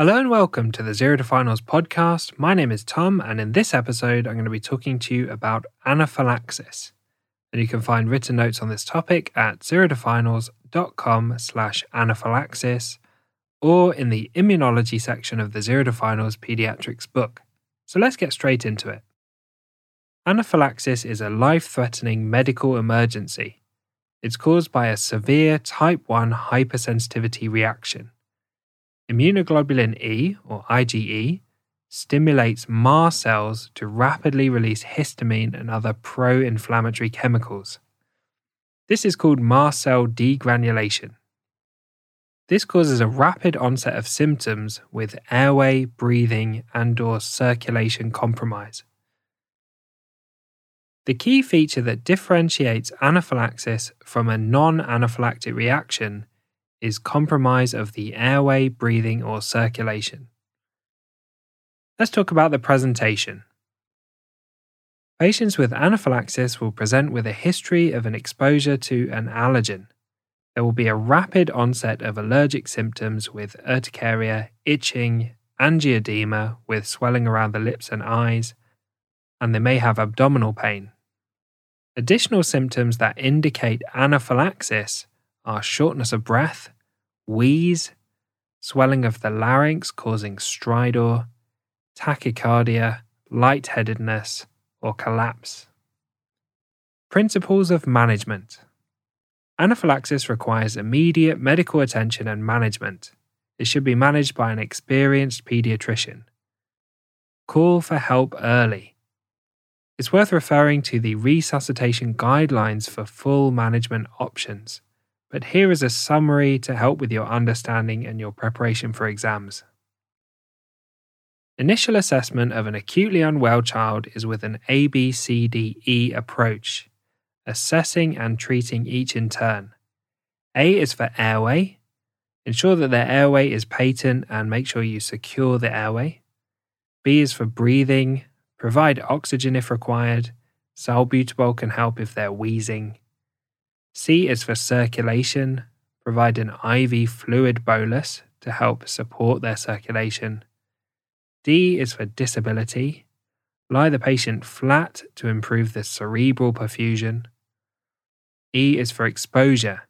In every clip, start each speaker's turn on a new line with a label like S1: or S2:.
S1: Hello and welcome to the Zero to Finals podcast. My name is Tom, and in this episode, I'm going to be talking to you about anaphylaxis. And you can find written notes on this topic at zerotofinals.com slash anaphylaxis or in the immunology section of the Zero to Finals pediatrics book. So let's get straight into it. Anaphylaxis is a life threatening medical emergency. It's caused by a severe type 1 hypersensitivity reaction. Immunoglobulin E, or IgE, stimulates mast cells to rapidly release histamine and other pro inflammatory chemicals. This is called mast cell degranulation. This causes a rapid onset of symptoms with airway, breathing, and or circulation compromise. The key feature that differentiates anaphylaxis from a non-anaphylactic reaction is compromise of the airway, breathing, or circulation. Let's talk about the presentation. Patients with anaphylaxis will present with a history of an exposure to an allergen. There will be a rapid onset of allergic symptoms with urticaria, itching, angioedema with swelling around the lips and eyes, and they may have abdominal pain. Additional symptoms that indicate anaphylaxis are shortness of breath, wheeze, swelling of the larynx causing stridor, tachycardia, lightheadedness, or collapse. Principles of management Anaphylaxis requires immediate medical attention and management. It should be managed by an experienced pediatrician. Call for help early. It's worth referring to the resuscitation guidelines for full management options but here is a summary to help with your understanding and your preparation for exams. Initial assessment of an acutely unwell child is with an ABCDE approach, assessing and treating each in turn. A is for airway. Ensure that their airway is patent and make sure you secure the airway. B is for breathing. Provide oxygen if required. Salbutamol can help if they're wheezing. C is for circulation, provide an IV fluid bolus to help support their circulation. D is for disability, lie the patient flat to improve the cerebral perfusion. E is for exposure,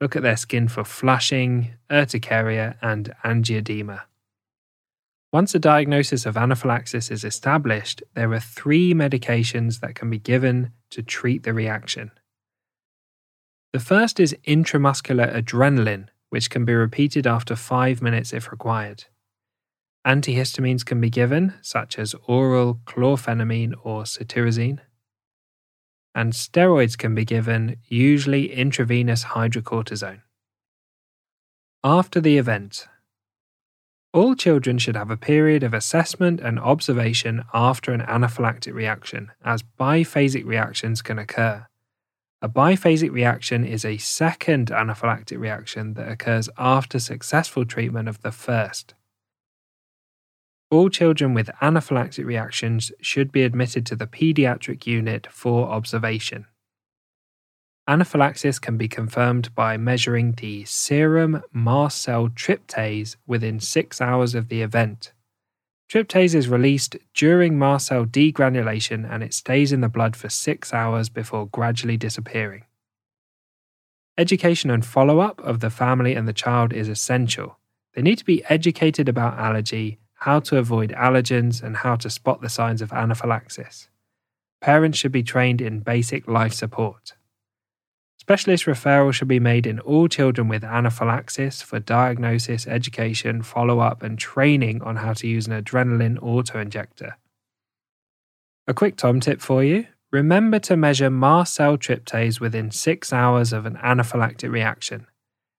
S1: look at their skin for flushing, urticaria, and angioedema. Once a diagnosis of anaphylaxis is established, there are three medications that can be given to treat the reaction. The first is intramuscular adrenaline, which can be repeated after 5 minutes if required. Antihistamines can be given, such as oral chlorphenamine or cetirizine. And steroids can be given, usually intravenous hydrocortisone. After the event, all children should have a period of assessment and observation after an anaphylactic reaction, as biphasic reactions can occur. A biphasic reaction is a second anaphylactic reaction that occurs after successful treatment of the first. All children with anaphylactic reactions should be admitted to the pediatric unit for observation. Anaphylaxis can be confirmed by measuring the serum mast cell tryptase within six hours of the event. Tryptase is released during mast cell degranulation and it stays in the blood for six hours before gradually disappearing. Education and follow up of the family and the child is essential. They need to be educated about allergy, how to avoid allergens, and how to spot the signs of anaphylaxis. Parents should be trained in basic life support. Specialist referral should be made in all children with anaphylaxis for diagnosis, education, follow up, and training on how to use an adrenaline autoinjector. A quick Tom tip for you remember to measure mast cell tryptase within six hours of an anaphylactic reaction.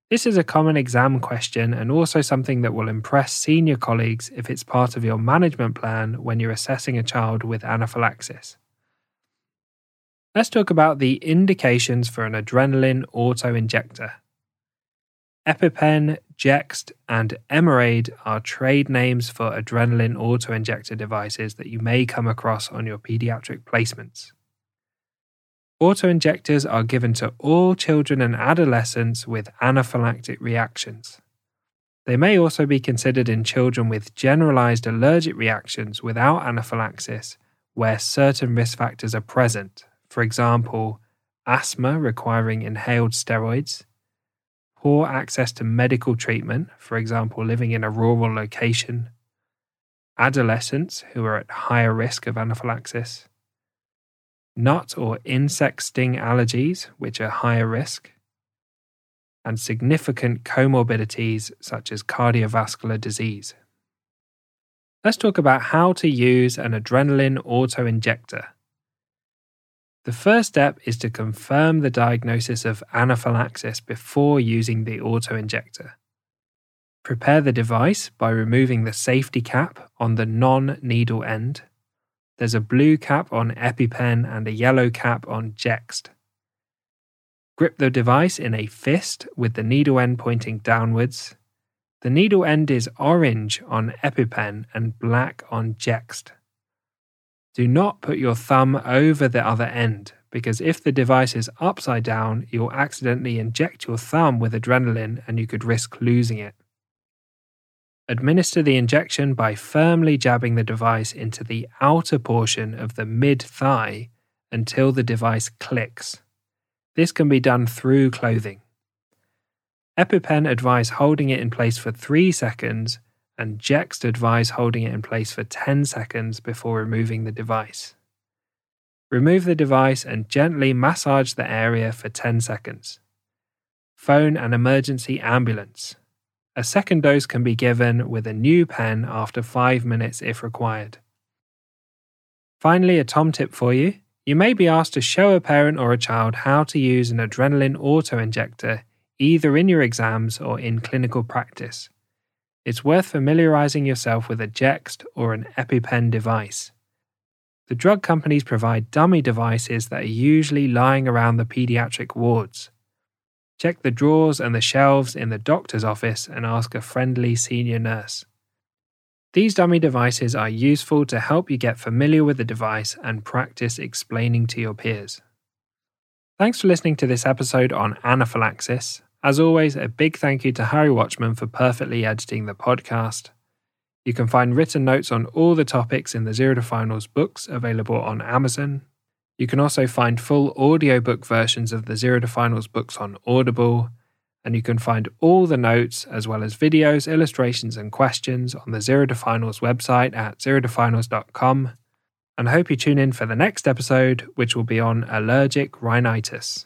S1: This is a common exam question and also something that will impress senior colleagues if it's part of your management plan when you're assessing a child with anaphylaxis. Let's talk about the indications for an adrenaline autoinjector. EpiPen, Jext, and Emerade are trade names for adrenaline autoinjector devices that you may come across on your pediatric placements. Autoinjectors are given to all children and adolescents with anaphylactic reactions. They may also be considered in children with generalized allergic reactions without anaphylaxis, where certain risk factors are present, for example, asthma requiring inhaled steroids, poor access to medical treatment, for example, living in a rural location, adolescents who are at higher risk of anaphylaxis, nut or insect sting allergies, which are higher risk, and significant comorbidities such as cardiovascular disease. Let's talk about how to use an adrenaline autoinjector. The first step is to confirm the diagnosis of anaphylaxis before using the autoinjector. Prepare the device by removing the safety cap on the non needle end. There's a blue cap on EpiPen and a yellow cap on Jext. Grip the device in a fist with the needle end pointing downwards. The needle end is orange on EpiPen and black on Jext. Do not put your thumb over the other end because if the device is upside down, you'll accidentally inject your thumb with adrenaline and you could risk losing it. Administer the injection by firmly jabbing the device into the outer portion of the mid thigh until the device clicks. This can be done through clothing. EpiPen advise holding it in place for 3 seconds and Jext advise holding it in place for 10 seconds before removing the device. Remove the device and gently massage the area for 10 seconds. Phone an emergency ambulance. A second dose can be given with a new pen after 5 minutes if required. Finally, a Tom tip for you. You may be asked to show a parent or a child how to use an adrenaline auto injector either in your exams or in clinical practice it's worth familiarizing yourself with a Jext or an EpiPen device. The drug companies provide dummy devices that are usually lying around the pediatric wards. Check the drawers and the shelves in the doctor's office and ask a friendly senior nurse. These dummy devices are useful to help you get familiar with the device and practice explaining to your peers. Thanks for listening to this episode on anaphylaxis. As always, a big thank you to Harry Watchman for perfectly editing the podcast. You can find written notes on all the topics in the Zero to Finals books available on Amazon. You can also find full audiobook versions of the Zero to Finals books on Audible. And you can find all the notes, as well as videos, illustrations, and questions on the Zero to Finals website at zerotofinals.com. And I hope you tune in for the next episode, which will be on allergic rhinitis.